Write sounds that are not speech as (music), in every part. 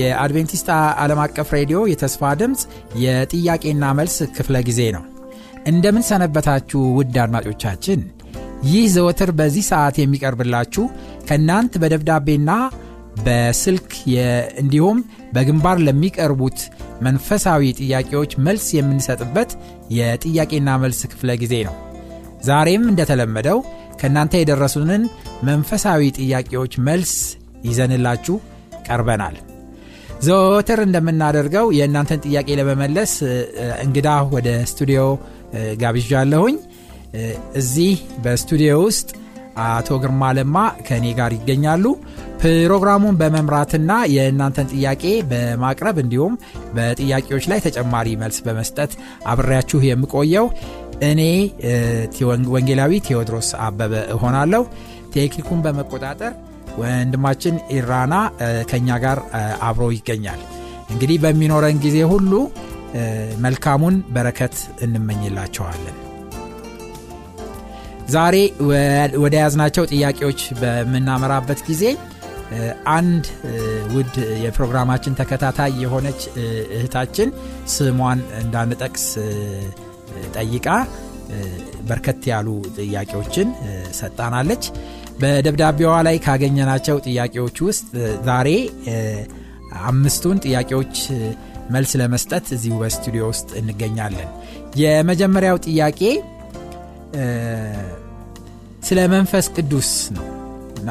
የአድቬንቲስት ዓለም አቀፍ ሬዲዮ የተስፋ ድምፅ የጥያቄና መልስ ክፍለ ጊዜ ነው። እንደምን ሰነበታችሁ ውድ አድማጮቻችን። ይህ ዘወትር በዚህ ሰዓት የሚቀርብላችሁ ከእናንት በደብዳቤና በስልክ እንዲሁም በግንባር ለሚቀርቡት መንፈሳዊ ጥያቄዎች መልስ የምንሰጥበት የጥያቄና መልስ ክፍለ ጊዜ ነው። ዛሬም እንደተለመደው ከእናንተ የደረሱንን መንፈሳዊ ጥያቄዎች መልስ ይዘንላችሁ ቀርበናል። ዘወትር እንደምናደርገው የእናንተን ጥያቄ ለመመለስ እንግዳ ወደ ስቱዲዮ ጋብዣለሁኝ። እዚህ በስቱዲዮ ውስጥ አቶ ግርማ ለማ ከእኔ ጋር ይገኛሉ። ፕሮግራሙን በመምራትና የእናንተን ጥያቄ በማቅረብ እንዲሁም በጥያቄዎች ላይ ተጨማሪ መልስ በመስጠት አብሬያችሁ የምቆየው እኔ ወንጌላዊ ቴዎድሮስ አበበ እሆናለሁ። ቴክኒኩን በመቆጣጠር ወንድማችን ኢራና ከኛ ጋር አብሮ ይገኛል። እንግዲህ በሚኖረን ጊዜ ሁሉ መልካሙን በረከት እንመኝላቸዋለን። ዛሬ ወደ ያዝናቸው ጥያቄዎች በምናመራበት ጊዜ አንድ ውድ የፕሮግራማችን ተከታታይ የሆነች እህታችን ስሟን እንዳንጠቅስ ጠይቃ በርከት ያሉ ጥያቄዎችን ሰጣናለች። በደብዳቤዋ ላይ ካገኘናቸው ጥያቄዎች ውስጥ ዛሬ አምስቱን ጥያቄዎች መልስ ለመስጠት እዚሁ በስቱዲዮ ውስጥ እንገኛለን። የመጀመሪያው ጥያቄ ስለ መንፈስ ቅዱስ ነው እና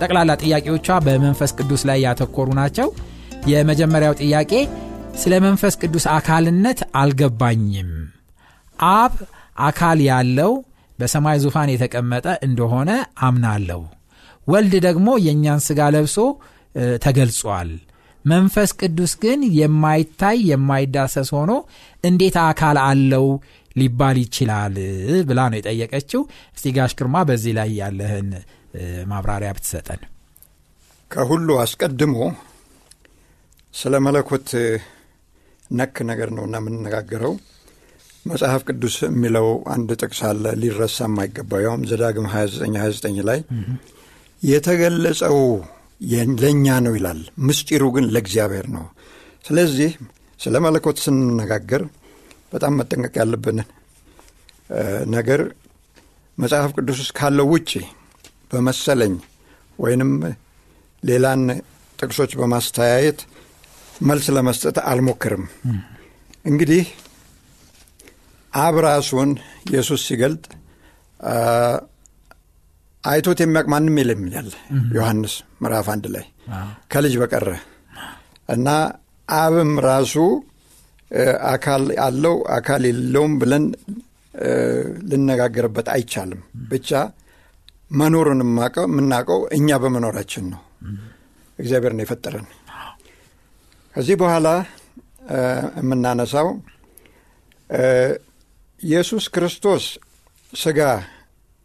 ጠቅላላ ጥያቄዎቿ በመንፈስ ቅዱስ ላይ ያተኮሩ ናቸው። የመጀመሪያው ጥያቄ ስለ መንፈስ ቅዱስ አካልነት አልገባኝም። አብ አካል ያለው በሰማይ ዙፋን የተቀመጠ እንደሆነ አምናለሁ። ወልድ ደግሞ የእኛን ሥጋ ለብሶ ተገልጿል። መንፈስ ቅዱስ ግን የማይታይ የማይዳሰስ ሆኖ እንዴት አካል አለው ሊባል ይችላል ብላ ነው የጠየቀችው። እስቲ ጋሽ ግርማ በዚህ ላይ ያለህን ማብራሪያ ብትሰጠን። ከሁሉ አስቀድሞ ስለ መለኮት ነክ ነገር ነውና የምንነጋገረው መጽሐፍ ቅዱስ የሚለው አንድ ጥቅስ አለ ሊረሳ የማይገባው ያውም ዘዳግም 29 29 ላይ የተገለጸው ለእኛ ነው ይላል፣ ምስጢሩ ግን ለእግዚአብሔር ነው። ስለዚህ ስለ መለኮት ስንነጋገር በጣም መጠንቀቅ ያለብን ነገር መጽሐፍ ቅዱስ ውስጥ ካለው ውጭ በመሰለኝ ወይንም ሌላን ጥቅሶች በማስተያየት መልስ ለመስጠት አልሞክርም። እንግዲህ አብ ራሱን ኢየሱስ ሲገልጥ አይቶት የሚያውቅ ማንም የለም ይላል ዮሐንስ ምዕራፍ አንድ ላይ ከልጅ በቀረ እና አብም ራሱ አካል አለው አካል የለውም ብለን ልነጋገርበት አይቻልም። ብቻ መኖሩን የምናውቀው እኛ በመኖራችን ነው። እግዚአብሔር ነው የፈጠረን። ከዚህ በኋላ የምናነሳው ኢየሱስ ክርስቶስ ስጋ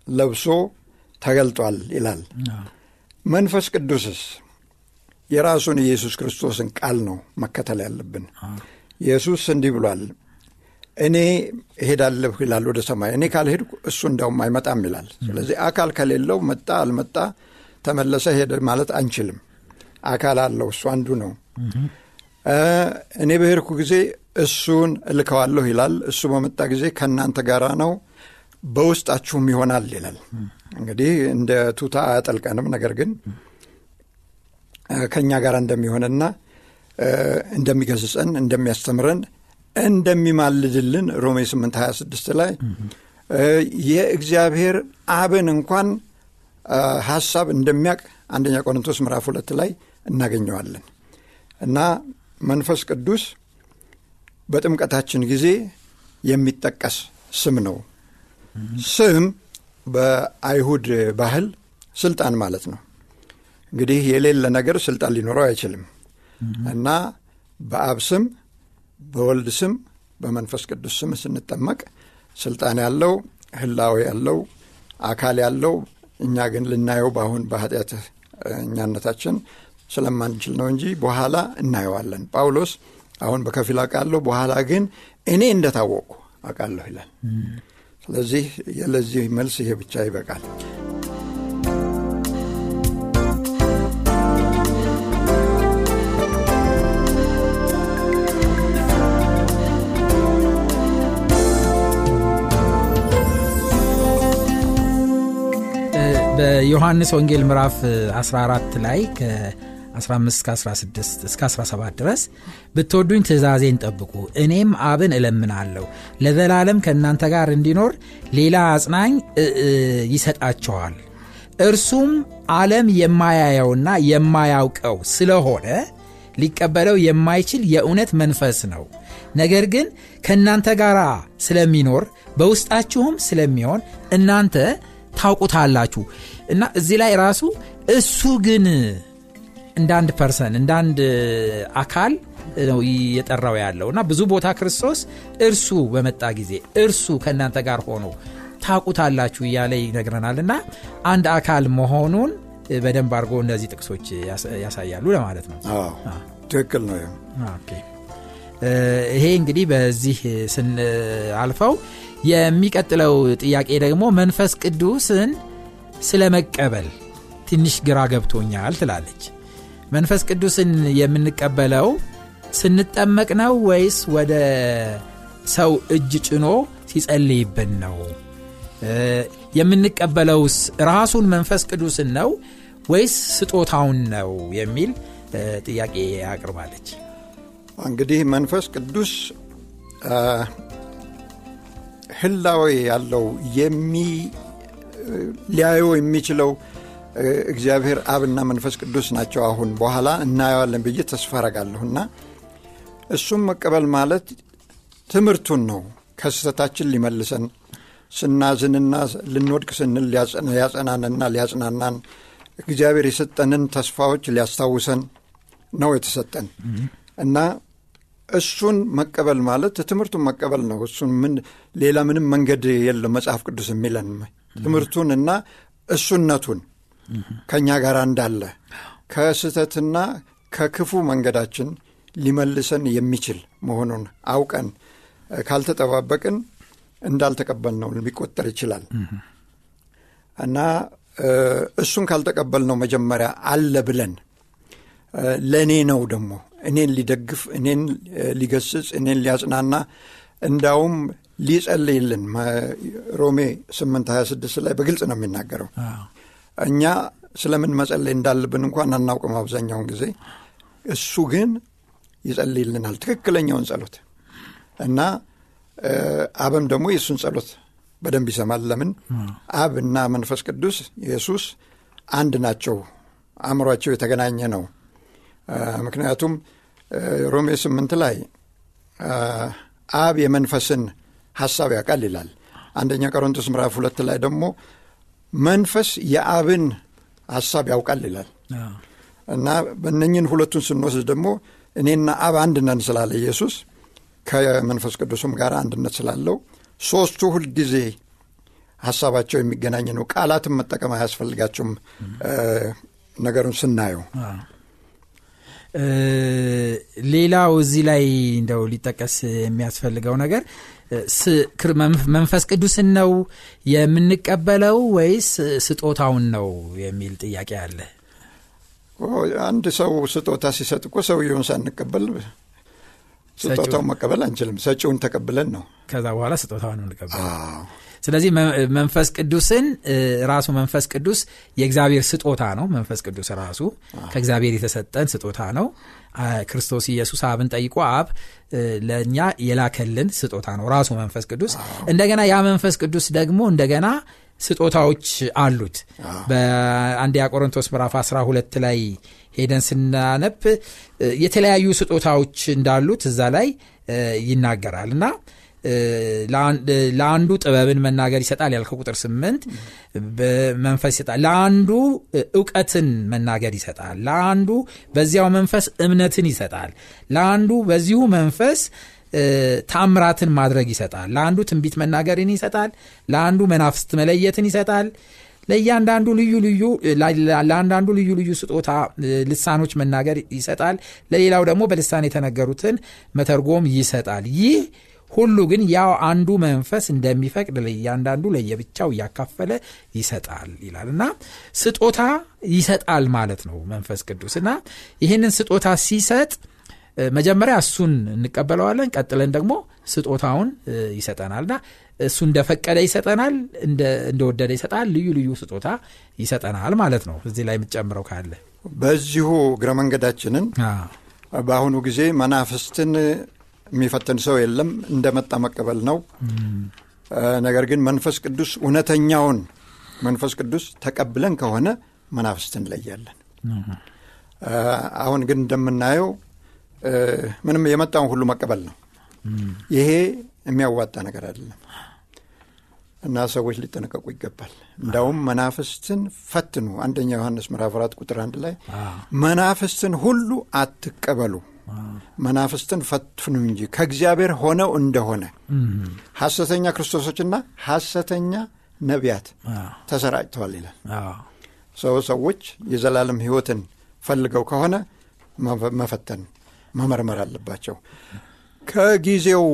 ለብሶ ተገልጧል ይላል። መንፈስ ቅዱስስ የራሱን ኢየሱስ ክርስቶስን ቃል ነው መከተል ያለብን። ኢየሱስ እንዲህ ብሏል፣ እኔ እሄዳለሁ ይላል ወደ ሰማይ፣ እኔ ካልሄድኩ እሱ እንዳውም አይመጣም ይላል። ስለዚህ አካል ከሌለው መጣ አልመጣ ተመለሰ ሄደ ማለት አንችልም። አካል አለው፣ እሱ አንዱ ነው። እኔ በሄድኩ ጊዜ እሱን እልከዋለሁ ይላል። እሱ በመጣ ጊዜ ከእናንተ ጋራ ነው በውስጣችሁም ይሆናል ይላል። እንግዲህ እንደ ቱታ አያጠልቀንም። ነገር ግን ከእኛ ጋር እንደሚሆንና እንደሚገስጸን፣ እንደሚያስተምረን፣ እንደሚማልድልን ሮሜ 8 26 ላይ የእግዚአብሔር አብን እንኳን ሀሳብ እንደሚያውቅ አንደኛ ቆሮንቶስ ምዕራፍ ሁለት ላይ እናገኘዋለን እና መንፈስ ቅዱስ በጥምቀታችን ጊዜ የሚጠቀስ ስም ነው። ስም በአይሁድ ባህል ስልጣን ማለት ነው። እንግዲህ የሌለ ነገር ስልጣን ሊኖረው አይችልም እና በአብ ስም በወልድ ስም በመንፈስ ቅዱስ ስም ስንጠመቅ ስልጣን ያለው ህላዌ ያለው አካል ያለው እኛ ግን ልናየው በአሁን በኃጢአት እኛነታችን ስለማንችል ነው እንጂ በኋላ እናየዋለን። ጳውሎስ አሁን በከፊል አውቃለሁ፣ በኋላ ግን እኔ እንደታወቅኩ አውቃለሁ ይላል። ስለዚህ ለዚህ መልስ ይሄ ብቻ ይበቃል። በዮሐንስ ወንጌል ምዕራፍ 14 ላይ ከ15 16 እስከ 17 ድረስ ብትወዱኝ ትእዛዜን ጠብቁ፣ እኔም አብን እለምናለሁ ለዘላለም ከእናንተ ጋር እንዲኖር ሌላ አጽናኝ ይሰጣቸዋል። እርሱም ዓለም የማያየውና የማያውቀው ስለሆነ ሊቀበለው የማይችል የእውነት መንፈስ ነው። ነገር ግን ከእናንተ ጋር ስለሚኖር በውስጣችሁም ስለሚሆን እናንተ ታውቁታላችሁ እና እዚህ ላይ ራሱ እሱ ግን እንደ አንድ person እንደ አንድ አካል ነው የጠራው ያለው እና ብዙ ቦታ ክርስቶስ እርሱ በመጣ ጊዜ እርሱ ከእናንተ ጋር ሆኖ ታውቁታላችሁ እያለ ይነግረናል እና አንድ አካል መሆኑን በደንብ አድርጎ እነዚህ ጥቅሶች ያሳያሉ ለማለት ነው። ትክክል ነው ይሄ። እንግዲህ በዚህ ስንአልፈው የሚቀጥለው ጥያቄ ደግሞ መንፈስ ቅዱስን ስለ መቀበል ትንሽ ግራ ገብቶኛል ትላለች መንፈስ ቅዱስን የምንቀበለው ስንጠመቅ ነው ወይስ ወደ ሰው እጅ ጭኖ ሲጸልይብን ነው? የምንቀበለውስ ራሱን መንፈስ ቅዱስን ነው ወይስ ስጦታውን ነው የሚል ጥያቄ አቅርባለች። እንግዲህ መንፈስ ቅዱስ ህላዌ ያለው ሊያየው የሚችለው እግዚአብሔር አብና መንፈስ ቅዱስ ናቸው። አሁን በኋላ እናየዋለን ብዬ ተስፋ አረጋለሁና እሱም መቀበል ማለት ትምህርቱን ነው። ከስህተታችን ሊመልሰን ስናዝንና ልንወድቅ ስንል ሊያጸናንና ሊያጽናናን እግዚአብሔር የሰጠንን ተስፋዎች ሊያስታውሰን ነው የተሰጠን እና እሱን መቀበል ማለት ትምህርቱን መቀበል ነው። እሱን ምን ሌላ ምንም መንገድ የለው መጽሐፍ ቅዱስ የሚለን ትምህርቱን እና እሱነቱን ከእኛ ጋር እንዳለ ከስህተትና ከክፉ መንገዳችን ሊመልሰን የሚችል መሆኑን አውቀን ካልተጠባበቅን እንዳልተቀበል ነው ሊቆጠር ይችላል። እና እሱን ካልተቀበል ነው መጀመሪያ አለ ብለን ለእኔ ነው ደግሞ እኔን ሊደግፍ እኔን ሊገስጽ እኔን ሊያጽናና እንዳውም ሊጸልይልን ሮሜ 8 26 ላይ በግልጽ ነው የሚናገረው እኛ ስለምን መጸለይ እንዳለብን እንኳን አናውቅም አብዛኛውን ጊዜ። እሱ ግን ይጸልይልናል ትክክለኛውን ጸሎት እና አብም ደግሞ የእሱን ጸሎት በደንብ ይሰማል። ለምን? አብ እና መንፈስ ቅዱስ ኢየሱስ አንድ ናቸው አእምሯቸው የተገናኘ ነው። ምክንያቱም ሮሜ ስምንት ላይ አብ የመንፈስን ሐሳብ ያውቃል ይላል። አንደኛ ቆሮንቶስ ምዕራፍ ሁለት ላይ ደግሞ መንፈስ የአብን ሐሳብ ያውቃል ይላል። እና በእነኝን ሁለቱን ስንወስድ ደግሞ እኔና አብ አንድ ነን ስላለ ኢየሱስ ከመንፈስ ቅዱስም ጋር አንድነት ስላለው ሶስቱ ሁልጊዜ ሀሳባቸው የሚገናኝ ነው። ቃላትን መጠቀም አያስፈልጋቸውም። ነገሩን ስናየው። ሌላው እዚህ ላይ እንደው ሊጠቀስ የሚያስፈልገው ነገር መንፈስ ቅዱስን ነው የምንቀበለው ወይስ ስጦታውን ነው የሚል ጥያቄ አለ? አንድ ሰው ስጦታ ሲሰጥ እኮ ሰውየውን ሳንቀበል ስጦታውን መቀበል አንችልም። ሰጪውን ተቀብለን ነው። ከዛ በኋላ ስጦታውን እንቀበል ስለዚህ መንፈስ ቅዱስን ራሱ መንፈስ ቅዱስ የእግዚአብሔር ስጦታ ነው። መንፈስ ቅዱስ ራሱ ከእግዚአብሔር የተሰጠን ስጦታ ነው ክርስቶስ ኢየሱስ አብን ጠይቆ አብ ለእኛ የላከልን ስጦታ ነው ራሱ መንፈስ ቅዱስ። እንደገና ያ መንፈስ ቅዱስ ደግሞ እንደገና ስጦታዎች አሉት። በአንደኛ ቆሮንቶስ ምዕራፍ 12 ላይ ሄደን ስናነብ የተለያዩ ስጦታዎች እንዳሉት እዛ ላይ ይናገራል። እና ለአንዱ ጥበብን መናገር ይሰጣል ያልከው ቁጥር ስምንት መንፈስ ይሰጣል። ለአንዱ እውቀትን መናገር ይሰጣል። ለአንዱ በዚያው መንፈስ እምነትን ይሰጣል። ለአንዱ በዚሁ መንፈስ ታምራትን ማድረግ ይሰጣል። ለአንዱ ትንቢት መናገርን ይሰጣል። ለአንዱ መናፍስት መለየትን ይሰጣል። ለእያንዳንዱ ልዩ ልዩ ለአንዳንዱ ልዩ ልዩ ስጦታ ልሳኖች መናገር ይሰጣል። ለሌላው ደግሞ በልሳን የተነገሩትን መተርጎም ይሰጣል። ይህ ሁሉ ግን ያው አንዱ መንፈስ እንደሚፈቅድ ለእያንዳንዱ ለየብቻው እያካፈለ ይሰጣል ይላል። እና ስጦታ ይሰጣል ማለት ነው መንፈስ ቅዱስ። እና ይህንን ስጦታ ሲሰጥ መጀመሪያ እሱን እንቀበለዋለን ቀጥለን ደግሞ ስጦታውን ይሰጠናልና እሱ እንደፈቀደ ይሰጠናል እንደወደደ ይሰጣል ልዩ ልዩ ስጦታ ይሰጠናል ማለት ነው። እዚህ ላይ የምትጨምረው ካለ በዚሁ እግረ መንገዳችንን በአሁኑ ጊዜ መናፍስትን የሚፈትን ሰው የለም እንደመጣ መቀበል ነው። ነገር ግን መንፈስ ቅዱስ እውነተኛውን መንፈስ ቅዱስ ተቀብለን ከሆነ መናፍስት እንለያለን። አሁን ግን እንደምናየው ምንም የመጣውን ሁሉ መቀበል ነው። ይሄ የሚያዋጣ ነገር አይደለም። እና ሰዎች ሊጠነቀቁ ይገባል። እንዳውም መናፍስትን ፈትኑ። አንደኛ ዮሐንስ ምዕራፍ አራት ቁጥር አንድ ላይ መናፍስትን ሁሉ አትቀበሉ መናፍስትን ፈትኑ እንጂ ከእግዚአብሔር ሆነው እንደሆነ። ሐሰተኛ ክርስቶሶችና ሐሰተኛ ነቢያት ተሰራጭተዋል ይላል። ሰው ሰዎች የዘላለም ህይወትን ፈልገው ከሆነ መፈተን መመርመር አለባቸው። ከጊዜው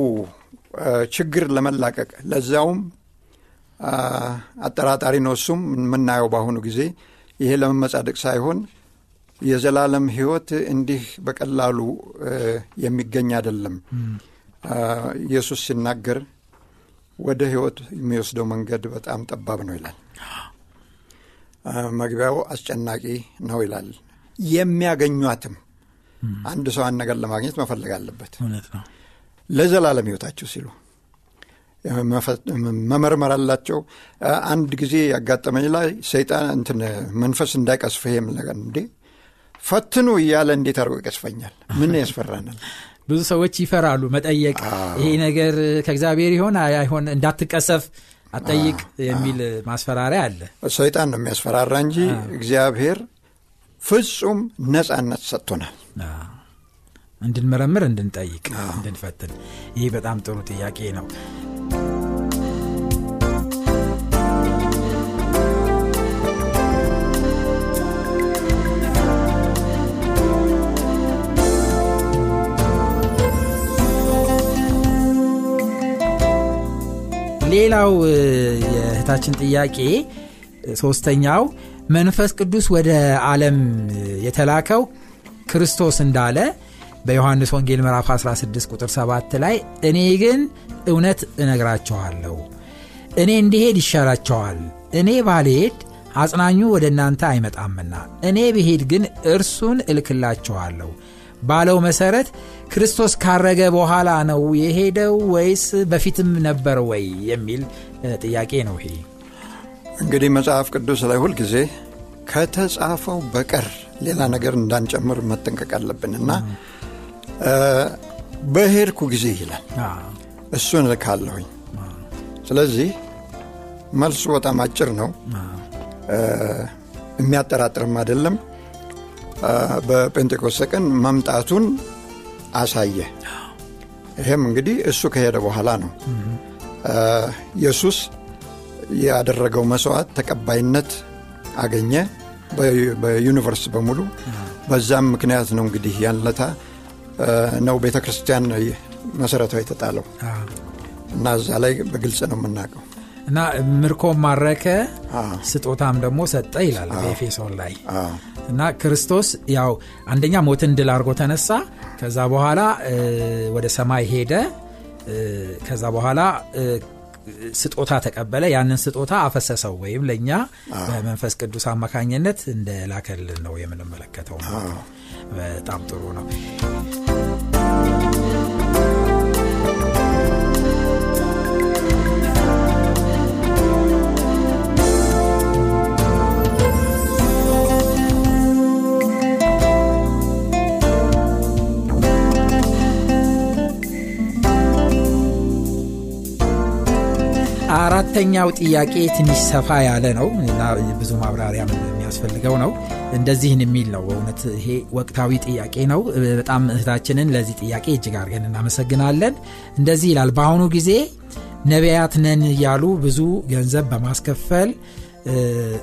ችግር ለመላቀቅ ለዛውም አጠራጣሪ ነው። እሱም የምናየው በአሁኑ ጊዜ ይሄ ለመመጻደቅ ሳይሆን የዘላለም ህይወት እንዲህ በቀላሉ የሚገኝ አይደለም። ኢየሱስ ሲናገር ወደ ህይወት የሚወስደው መንገድ በጣም ጠባብ ነው ይላል። መግቢያው አስጨናቂ ነው ይላል። የሚያገኟትም አንድ ሰው አንድ ነገር ለማግኘት መፈለግ አለበት። ለዘላለም ህይወታቸው ሲሉ መመርመር አላቸው። አንድ ጊዜ ያጋጠመኝ ላይ ሰይጣን እንትን መንፈስ እንዳይቀስፍ ይሄም ነገር እንዴ ፈትኑ እያለ እንዴት አድርጎ ይቀስፈኛል? ምን ያስፈራናል? (laughs) ብዙ ሰዎች ይፈራሉ መጠየቅ። ይሄ ነገር ከእግዚአብሔር ይሆን አይሆን እንዳትቀሰፍ አጠይቅ የሚል ማስፈራሪያ አለ። ሰይጣን ነው የሚያስፈራራ እንጂ እግዚአብሔር ፍጹም ነጻነት ሰጥቶናል። እንድንመረምር እንድንጠይቅ እንድንፈትን። ይህ በጣም ጥሩ ጥያቄ ነው ሌላው የእህታችን ጥያቄ ሶስተኛው መንፈስ ቅዱስ ወደ ዓለም የተላከው ክርስቶስ እንዳለ በዮሐንስ ወንጌል ምዕራፍ 16 ቁጥር 7 ላይ እኔ ግን እውነት እነግራቸዋለሁ እኔ እንዲሄድ ይሻላቸዋል። እኔ ባልሄድ አጽናኙ ወደ እናንተ አይመጣምና እኔ ብሄድ ግን እርሱን እልክላቸዋለሁ ባለው መሰረት ክርስቶስ ካረገ በኋላ ነው የሄደው ወይስ በፊትም ነበር ወይ የሚል ጥያቄ ነው ይሄ። እንግዲህ መጽሐፍ ቅዱስ ላይ ሁልጊዜ ከተጻፈው በቀር ሌላ ነገር እንዳንጨምር መጠንቀቅ አለብን እና በሄድኩ ጊዜ ይላል። እሱን እልካለሁኝ። ስለዚህ መልሱ በጣም አጭር ነው። የሚያጠራጥርም አይደለም። በጴንጤቆስተ ቀን መምጣቱን አሳየ። ይህም እንግዲህ እሱ ከሄደ በኋላ ነው። ኢየሱስ ያደረገው መስዋዕት ተቀባይነት አገኘ። በዩኒቨርስ በሙሉ። በዛም ምክንያት ነው እንግዲህ ያንለታ ነው ቤተ ክርስቲያን መሰረታዊ የተጣለው። እና እዛ ላይ በግልጽ ነው የምናውቀው። እና ምርኮም ማረከ ስጦታም ደግሞ ሰጠ ይላል በኤፌሶን ላይ። እና ክርስቶስ ያው አንደኛ ሞትን ድል አድርጎ ተነሳ ከዛ በኋላ ወደ ሰማይ ሄደ። ከዛ በኋላ ስጦታ ተቀበለ። ያንን ስጦታ አፈሰሰው ወይም ለእኛ በመንፈስ ቅዱስ አማካኝነት እንደላከልን ነው የምንመለከተው በጣም ጥሩ ነው አራተኛው ጥያቄ ትንሽ ሰፋ ያለ ነው እና ብዙ ማብራሪያ የሚያስፈልገው ነው። እንደዚህን የሚል ነው። በእውነት ይሄ ወቅታዊ ጥያቄ ነው። በጣም እህታችንን ለዚህ ጥያቄ እጅግ አድርገን እናመሰግናለን። እንደዚህ ይላል። በአሁኑ ጊዜ ነቢያት ነን እያሉ ብዙ ገንዘብ በማስከፈል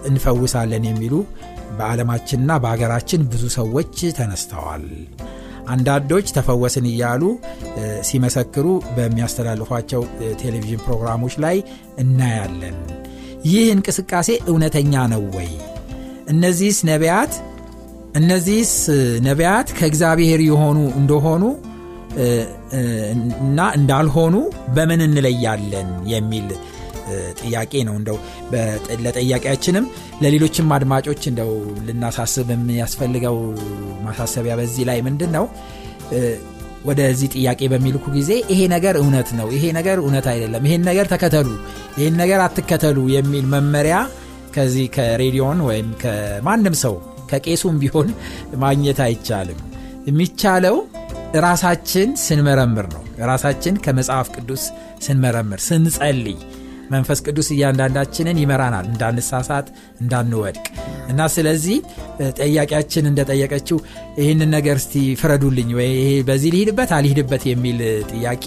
እንፈውሳለን የሚሉ በዓለማችንና በሀገራችን ብዙ ሰዎች ተነስተዋል። አንዳንዶች ተፈወስን እያሉ ሲመሰክሩ በሚያስተላልፏቸው ቴሌቪዥን ፕሮግራሞች ላይ እናያለን። ይህ እንቅስቃሴ እውነተኛ ነው ወይ? እነዚህስ ነቢያት እነዚህስ ነቢያት ከእግዚአብሔር የሆኑ እንደሆኑ እና እንዳልሆኑ በምን እንለያለን የሚል ጥያቄ ነው። እንደው ለጠያቂያችንም ለሌሎችም አድማጮች እንደው ልናሳስብ የሚያስፈልገው ማሳሰቢያ በዚህ ላይ ምንድን ነው ወደዚህ ጥያቄ በሚልኩ ጊዜ ይሄ ነገር እውነት ነው፣ ይሄ ነገር እውነት አይደለም፣ ይሄን ነገር ተከተሉ፣ ይሄን ነገር አትከተሉ የሚል መመሪያ ከዚህ ከሬዲዮን ወይም ከማንም ሰው ከቄሱም ቢሆን ማግኘት አይቻልም። የሚቻለው ራሳችን ስንመረምር ነው። ራሳችን ከመጽሐፍ ቅዱስ ስንመረምር ስንጸልይ መንፈስ ቅዱስ እያንዳንዳችንን ይመራናል እንዳንሳሳት እንዳንወድቅ። እና ስለዚህ ጠያቂያችን እንደጠየቀችው ይህንን ነገር እስቲ ፍረዱልኝ ወይ? በዚህ ሊሄድበት አልሄድበት የሚል ጥያቄ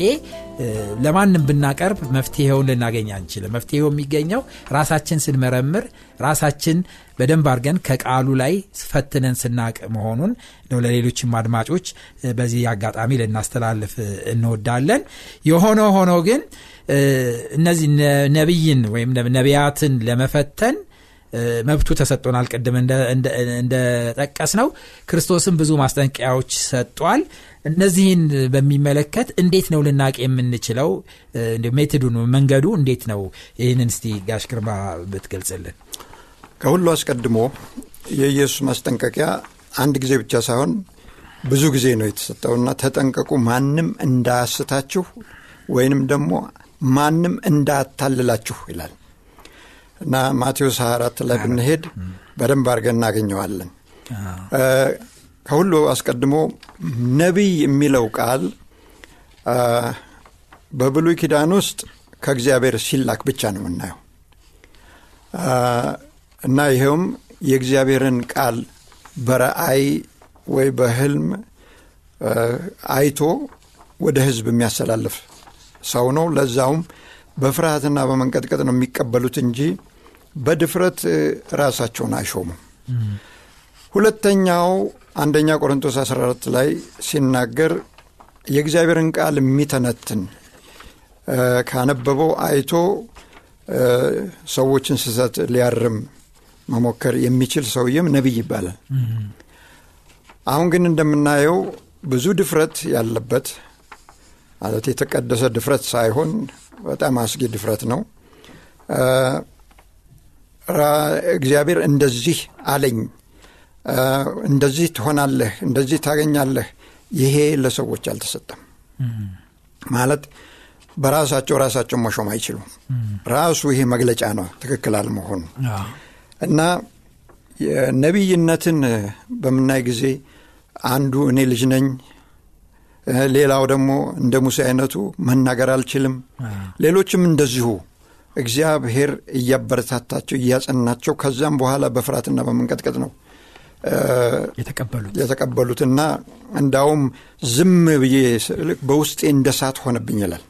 ለማንም ብናቀርብ መፍትሄውን ልናገኝ አንችልም። መፍትሄው የሚገኘው ራሳችን ስንመረምር ራሳችን በደንብ አድርገን ከቃሉ ላይ ፈትነን ስናቅ መሆኑን ነው ለሌሎችም አድማጮች በዚህ አጋጣሚ ልናስተላልፍ እንወዳለን። የሆነ ሆኖ ግን እነዚህ ነቢይን ወይም ነቢያትን ለመፈተን መብቱ ተሰጥቶናል ቅድም እንደጠቀስ ነው ክርስቶስም ብዙ ማስጠንቀቂያዎች ሰጧል እነዚህን በሚመለከት እንዴት ነው ልናቅ የምንችለው? ሜትዱን መንገዱ እንዴት ነው? ይህንን እስቲ ጋሽ ግርማ ብትገልጽልን። ከሁሉ አስቀድሞ የኢየሱስ ማስጠንቀቂያ አንድ ጊዜ ብቻ ሳይሆን ብዙ ጊዜ ነው የተሰጠውና ተጠንቀቁ። ማንም እንዳያስታችሁ ወይንም ደግሞ ማንም እንዳታልላችሁ ይላል። እና ማቴዎስ 24 ላይ ብንሄድ በደንብ አድርገን እናገኘዋለን። ከሁሉ አስቀድሞ ነቢይ የሚለው ቃል በብሉይ ኪዳን ውስጥ ከእግዚአብሔር ሲላክ ብቻ ነው የምናየው። እና ይኸውም የእግዚአብሔርን ቃል በረአይ ወይ በህልም አይቶ ወደ ህዝብ የሚያስተላልፍ ሰው ነው። ለዛውም በፍርሃትና በመንቀጥቀጥ ነው የሚቀበሉት እንጂ በድፍረት ራሳቸውን አይሾሙም። ሁለተኛው አንደኛ ቆሮንቶስ 14 ላይ ሲናገር የእግዚአብሔርን ቃል የሚተነትን ካነበበው አይቶ ሰዎችን ስህተት ሊያርም መሞከር የሚችል ሰውዬም ነቢይ ይባላል። አሁን ግን እንደምናየው ብዙ ድፍረት ያለበት ማለት የተቀደሰ ድፍረት ሳይሆን በጣም አስጊ ድፍረት ነው። እግዚአብሔር እንደዚህ አለኝ እንደዚህ ትሆናለህ እንደዚህ ታገኛለህ ይሄ ለሰዎች አልተሰጠም። ማለት በራሳቸው ራሳቸው መሾም አይችሉም ራሱ ይሄ መግለጫ ነው ትክክል አልመሆኑ እና የነቢይነትን በምናይ ጊዜ አንዱ እኔ ልጅ ነኝ ሌላው ደግሞ እንደ ሙሴ አይነቱ መናገር አልችልም። ሌሎችም እንደዚሁ እግዚአብሔር እያበረታታቸው እያጸናቸው ከዛም በኋላ በፍርሃትና በመንቀጥቀጥ ነው የተቀበሉትና እንዳውም ዝም ብዬ በውስጤ እንደ ሳት ሆነብኝ ይላል።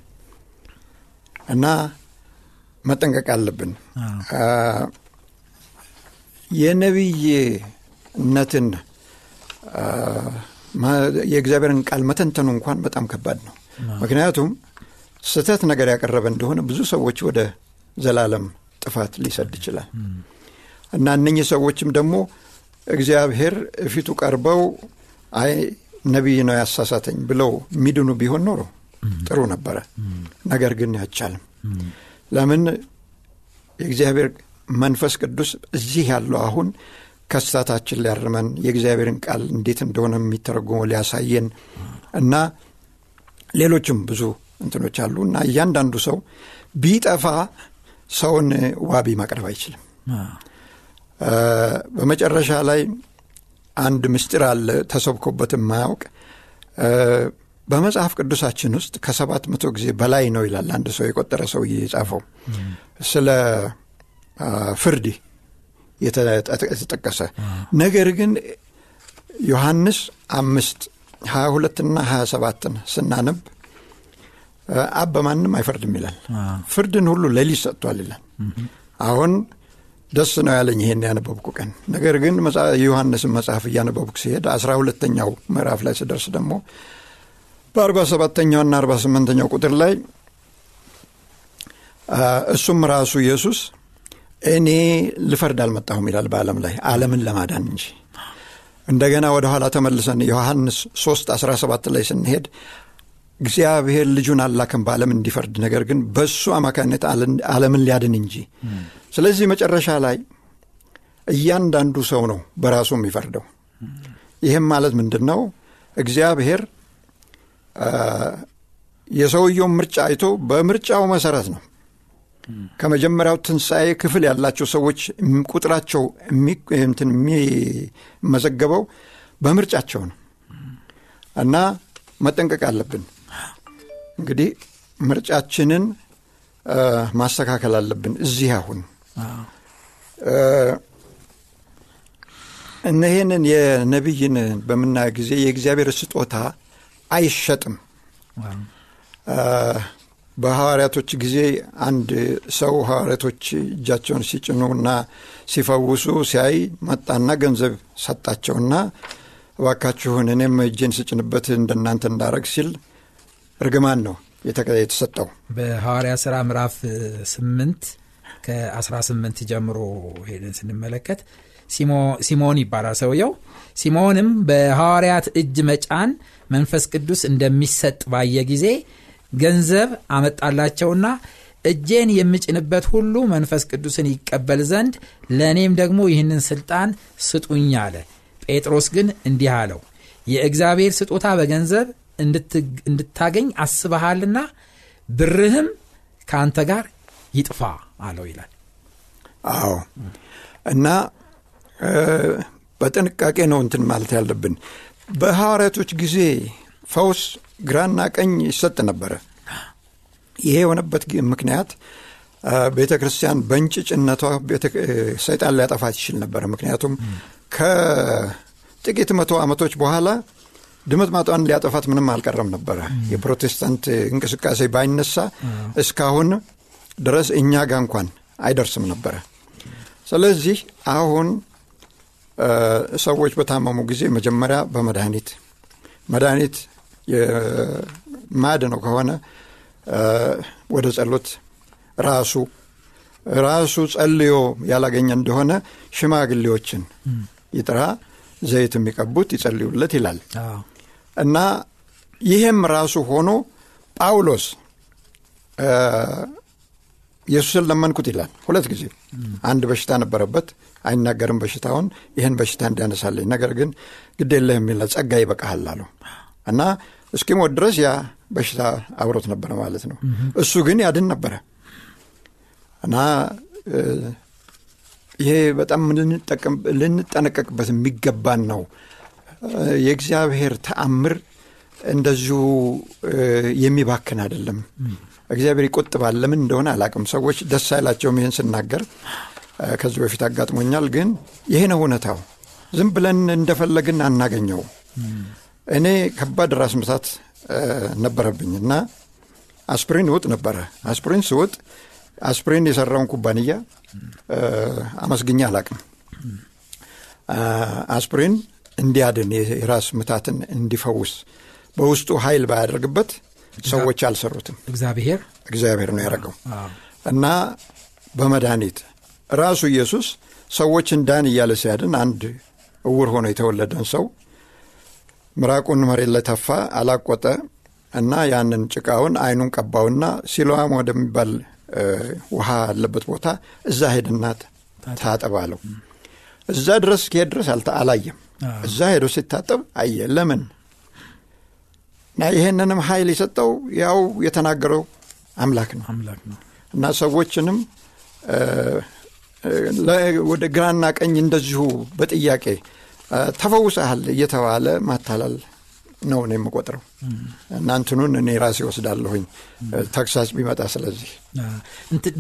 እና መጠንቀቅ አለብን። የነቢይነትን የእግዚአብሔርን ቃል መተንተኑ እንኳን በጣም ከባድ ነው። ምክንያቱም ስህተት ነገር ያቀረበ እንደሆነ ብዙ ሰዎች ወደ ዘላለም ጥፋት ሊሰድ ይችላል። እና እነኚህ ሰዎችም ደግሞ እግዚአብሔር ፊቱ ቀርበው አይ ነቢይ ነው ያሳሳተኝ ብለው የሚድኑ ቢሆን ኖሮ ጥሩ ነበረ። ነገር ግን አይቻልም። ለምን? የእግዚአብሔር መንፈስ ቅዱስ እዚህ ያለው አሁን ከስታታችን ሊያርመን የእግዚአብሔርን ቃል እንዴት እንደሆነ የሚተረጎመው ሊያሳየን እና ሌሎችም ብዙ እንትኖች አሉ እና እያንዳንዱ ሰው ቢጠፋ ሰውን ዋቢ ማቅረብ አይችልም። በመጨረሻ ላይ አንድ ምስጢር አለ ተሰብኮበት የማያውቅ። በመጽሐፍ ቅዱሳችን ውስጥ ከሰባት መቶ ጊዜ በላይ ነው ይላል አንድ ሰው የቆጠረ ሰውዬ የጻፈው። ስለ ፍርድ የተጠቀሰ ነገር ግን ዮሐንስ አምስት ሀያ ሁለትና ሀያ ሰባትን ስናነብ አብ በማንም አይፈርድም ይላል። ፍርድን ሁሉ ለሊት ሰጥቷል ይላል። አሁን ደስ ነው ያለኝ ይሄን ያነበብኩ ቀን። ነገር ግን የዮሐንስን መጽሐፍ እያነበብኩ ሲሄድ አስራ ሁለተኛው ምዕራፍ ላይ ስደርስ ደግሞ በአርባ ሰባተኛውና አርባ ስምንተኛው ቁጥር ላይ እሱም ራሱ ኢየሱስ እኔ ልፈርድ አልመጣሁም ይላል በዓለም ላይ ዓለምን ለማዳን እንጂ። እንደገና ወደ ኋላ ተመልሰን ዮሐንስ 3 17 ላይ ስንሄድ እግዚአብሔር ልጁን አላክም በዓለም እንዲፈርድ ነገር ግን በእሱ አማካኝነት ዓለምን ሊያድን እንጂ። ስለዚህ መጨረሻ ላይ እያንዳንዱ ሰው ነው በራሱ የሚፈርደው። ይህም ማለት ምንድን ነው? እግዚአብሔር የሰውየውን ምርጫ አይቶ በምርጫው መሰረት ነው ከመጀመሪያው ትንሣኤ ክፍል ያላቸው ሰዎች ቁጥራቸው እንትን የሚመዘገበው በምርጫቸው ነው እና መጠንቀቅ አለብን። እንግዲህ ምርጫችንን ማስተካከል አለብን። እዚህ አሁን እነሄንን የነቢይን በምናየው ጊዜ የእግዚአብሔር ስጦታ አይሸጥም። በሐዋርያቶች ጊዜ አንድ ሰው ሐዋርያቶች እጃቸውን ሲጭኑና ሲፈውሱ ሲያይ መጣና ገንዘብ ሰጣቸውና እባካችሁን እኔም እጄን ስጭንበት እንደናንተ እንዳረግ ሲል እርግማን ነው የተሰጠው። በሐዋርያ ሥራ ምዕራፍ ስምንት ከ18 ጀምሮ ሄደን ስንመለከት ሲሞን ይባላል ሰውየው። ሲሞንም በሐዋርያት እጅ መጫን መንፈስ ቅዱስ እንደሚሰጥ ባየ ጊዜ ገንዘብ አመጣላቸውና እጄን የምጭንበት ሁሉ መንፈስ ቅዱስን ይቀበል ዘንድ ለእኔም ደግሞ ይህንን ስልጣን ስጡኝ አለ። ጴጥሮስ ግን እንዲህ አለው፣ የእግዚአብሔር ስጦታ በገንዘብ እንድታገኝ አስበሃልና ብርህም ከአንተ ጋር ይጥፋ አለው ይላል። አዎ እና በጥንቃቄ ነው እንትን ማለት ያለብን። በሐዋርያቶች ጊዜ ፈውስ ግራና ቀኝ ይሰጥ ነበረ። ይሄ የሆነበት ምክንያት ቤተ ክርስቲያን በእንጭጭነቷ ሰይጣን ሊያጠፋት ይችል ነበረ። ምክንያቱም ከጥቂት መቶ ዓመቶች በኋላ ድምጥማጧን ሊያጠፋት ምንም አልቀረም ነበረ። የፕሮቴስታንት እንቅስቃሴ ባይነሳ እስካሁን ድረስ እኛ ጋ እንኳን አይደርስም ነበረ። ስለዚህ አሁን ሰዎች በታመሙ ጊዜ መጀመሪያ በመድኃኒት መድኃኒት የማያድነው ከሆነ ወደ ጸሎት ራሱ ራሱ ጸልዮ ያላገኘ እንደሆነ ሽማግሌዎችን ይጥራ፣ ዘይት የሚቀቡት ይጸልዩለት ይላል። እና ይህም ራሱ ሆኖ ጳውሎስ ኢየሱስን ለመንኩት ይላል ሁለት ጊዜ። አንድ በሽታ ነበረበት፣ አይናገርም በሽታውን፣ ይህን በሽታ እንዲያነሳለኝ፣ ነገር ግን ግድ የለህም ይላል፣ ጸጋ ይበቃሃል አለው። እና እስኪሞት ድረስ ያ በሽታ አብሮት ነበረ ማለት ነው። እሱ ግን ያድን ነበረ እና ይሄ በጣም ልንጠነቀቅበት የሚገባን ነው። የእግዚአብሔር ተአምር እንደዚሁ የሚባክን አይደለም። እግዚአብሔር ይቆጥባል። ለምን እንደሆነ አላቅም። ሰዎች ደስ አይላቸውም ይህን ስናገር። ከዚህ በፊት አጋጥሞኛል። ግን ይሄ ነው እውነታው። ዝም ብለን እንደፈለግን አናገኘው። እኔ ከባድ ራስ ምታት ነበረብኝ እና አስፕሪን ውጥ ነበረ። አስፕሪን ስውጥ አስፕሪን የሰራውን ኩባንያ አመስግኛ አላቅም። አስፕሪን እንዲያድን የራስ ምታትን እንዲፈውስ በውስጡ ኃይል ባያደርግበት ሰዎች አልሰሩትም። እግዚአብሔር እግዚአብሔር ነው ያደረገው እና በመድኃኒት ራሱ ኢየሱስ ሰዎችን ዳን እያለ ሲያድን አንድ እውር ሆኖ የተወለደን ሰው ምራቁን መሬት ላይ ተፋ፣ አላቆጠ እና ያንን ጭቃውን አይኑን ቀባውና ሲሎዋም ወደሚባል ውሃ ያለበት ቦታ እዛ ሄድና ታጠብ አለው። እዛ ድረስ ከሄድ ድረስ አላየም። እዛ ሄዶ ሲታጠብ አየ። ለምን እና ይህንንም ኃይል የሰጠው ያው የተናገረው አምላክ ነው እና ሰዎችንም ወደ ግራና ቀኝ እንደዚሁ በጥያቄ ተፈውሰሃል እየተባለ ማታላል ነው እኔ የምቆጥረው። እናንትኑን እኔ ራሴ ወስዳለሁኝ። ተግሳጽ ቢመጣ ስለዚህ።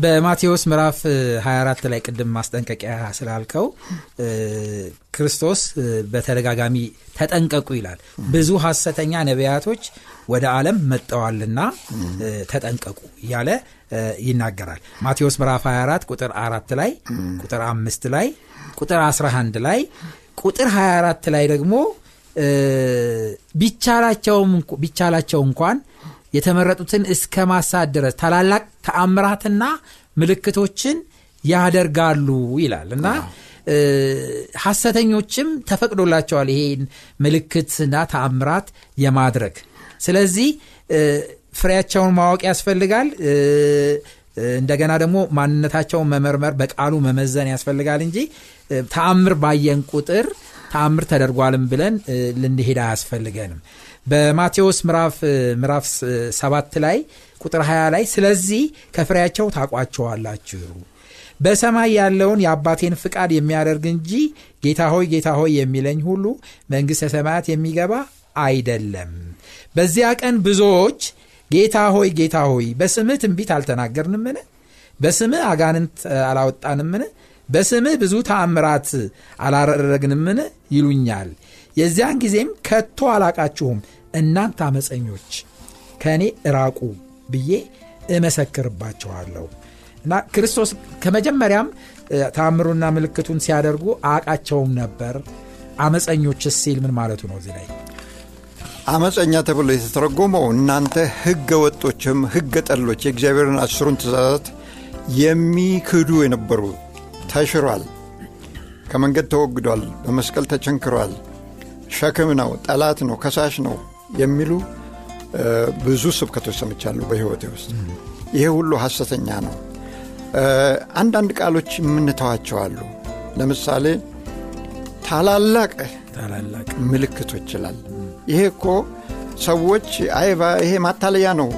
በማቴዎስ ምዕራፍ 24 ላይ ቅድም ማስጠንቀቂያ ስላልከው ክርስቶስ በተደጋጋሚ ተጠንቀቁ ይላል። ብዙ ሐሰተኛ ነቢያቶች ወደ ዓለም መጠዋልና ተጠንቀቁ እያለ ይናገራል። ማቴዎስ ምዕራፍ 24 ቁጥር አራት ላይ ቁጥር አምስት ላይ ቁጥር 11 ላይ ቁጥር 24 ላይ ደግሞ ቢቻላቸው እንኳን የተመረጡትን እስከ ማሳት ድረስ ታላላቅ ተአምራትና ምልክቶችን ያደርጋሉ ይላል እና ሐሰተኞችም ተፈቅዶላቸዋል ይሄን ምልክትና ተአምራት የማድረግ። ስለዚህ ፍሬያቸውን ማወቅ ያስፈልጋል እንደገና ደግሞ ማንነታቸውን መመርመር በቃሉ መመዘን ያስፈልጋል እንጂ ተአምር ባየን ቁጥር ተአምር ተደርጓልም ብለን ልንሄድ አያስፈልገንም። በማቴዎስ ምዕራፍ ምዕራፍ ሰባት ላይ ቁጥር 20 ላይ ስለዚህ ከፍሬያቸው ታቋቸዋላችሁ በሰማይ ያለውን የአባቴን ፍቃድ የሚያደርግ እንጂ ጌታ ሆይ ጌታ ሆይ የሚለኝ ሁሉ መንግሥተ ሰማያት የሚገባ አይደለም። በዚያ ቀን ብዙዎች ጌታ ሆይ ጌታ ሆይ በስምህ ትንቢት አልተናገርንምን? በስምህ አጋንንት አላወጣንምን? በስምህ ብዙ ተአምራት አላረረግንምን? ይሉኛል። የዚያን ጊዜም ከቶ አላቃችሁም። እናንተ አመፀኞች ከእኔ እራቁ ብዬ እመሰክርባቸዋለሁ እና ክርስቶስ ከመጀመሪያም ተአምሩና ምልክቱን ሲያደርጉ አቃቸውም ነበር። አመፀኞችስ ሲል ምን ማለቱ ነው እዚህ ላይ አመፀኛ ተብሎ የተተረጎመው እናንተ ህገ ወጦችም ህገ ጠሎች የእግዚአብሔርን አስሩን ትእዛዛት የሚክዱ የነበሩ ተሽሯል። ከመንገድ ተወግዷል በመስቀል ተቸንክሯል ሸክም ነው ጠላት ነው ከሳሽ ነው የሚሉ ብዙ ስብከቶች ሰምቻለሁ በህይወቴ ውስጥ። ይሄ ሁሉ ሐሰተኛ ነው። አንዳንድ ቃሎች የምንተዋቸው አሉ። ለምሳሌ ታላላቅ ምልክቶች ይላል ይሄ እኮ ሰዎች አይባ ይሄ ማታለያ ነው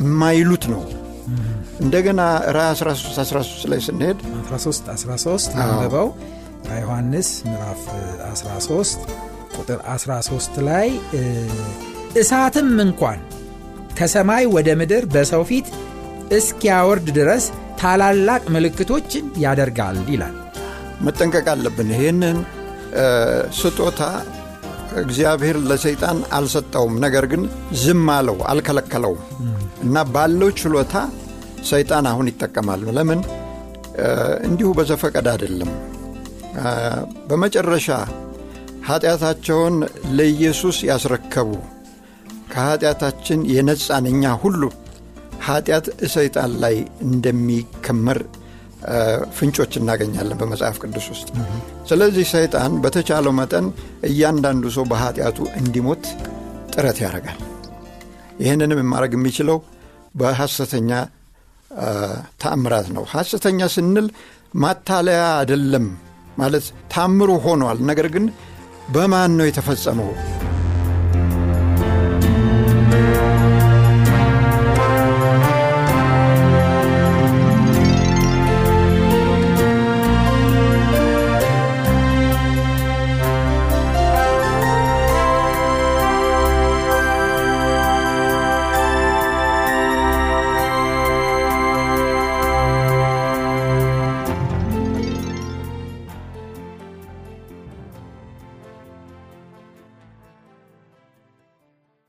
የማይሉት ነው። እንደገና ራ 13 13 ላይ ስንሄድ 13 13 አንብበው ዮሐንስ ምዕራፍ 13 ቁጥር 13 ላይ እሳትም እንኳን ከሰማይ ወደ ምድር በሰው ፊት እስኪያወርድ ድረስ ታላላቅ ምልክቶችን ያደርጋል ይላል። መጠንቀቅ አለብን። ይህንን ስጦታ እግዚአብሔር ለሰይጣን አልሰጠውም። ነገር ግን ዝም አለው አልከለከለውም። እና ባለው ችሎታ ሰይጣን አሁን ይጠቀማል። ለምን? እንዲሁ በዘፈቀድ አይደለም። በመጨረሻ ኃጢአታቸውን ለኢየሱስ ያስረከቡ ከኃጢአታችን የነጻን እኛ ሁሉ ኃጢአት ሰይጣን ላይ እንደሚከመር ፍንጮች እናገኛለን በመጽሐፍ ቅዱስ ውስጥ። ስለዚህ ሰይጣን በተቻለው መጠን እያንዳንዱ ሰው በኃጢአቱ እንዲሞት ጥረት ያደርጋል። ይህንንም የማድረግ የሚችለው በሐሰተኛ ተአምራት ነው። ሐሰተኛ ስንል ማታለያ አይደለም ማለት ታምሩ ሆኗል። ነገር ግን በማን ነው የተፈጸመው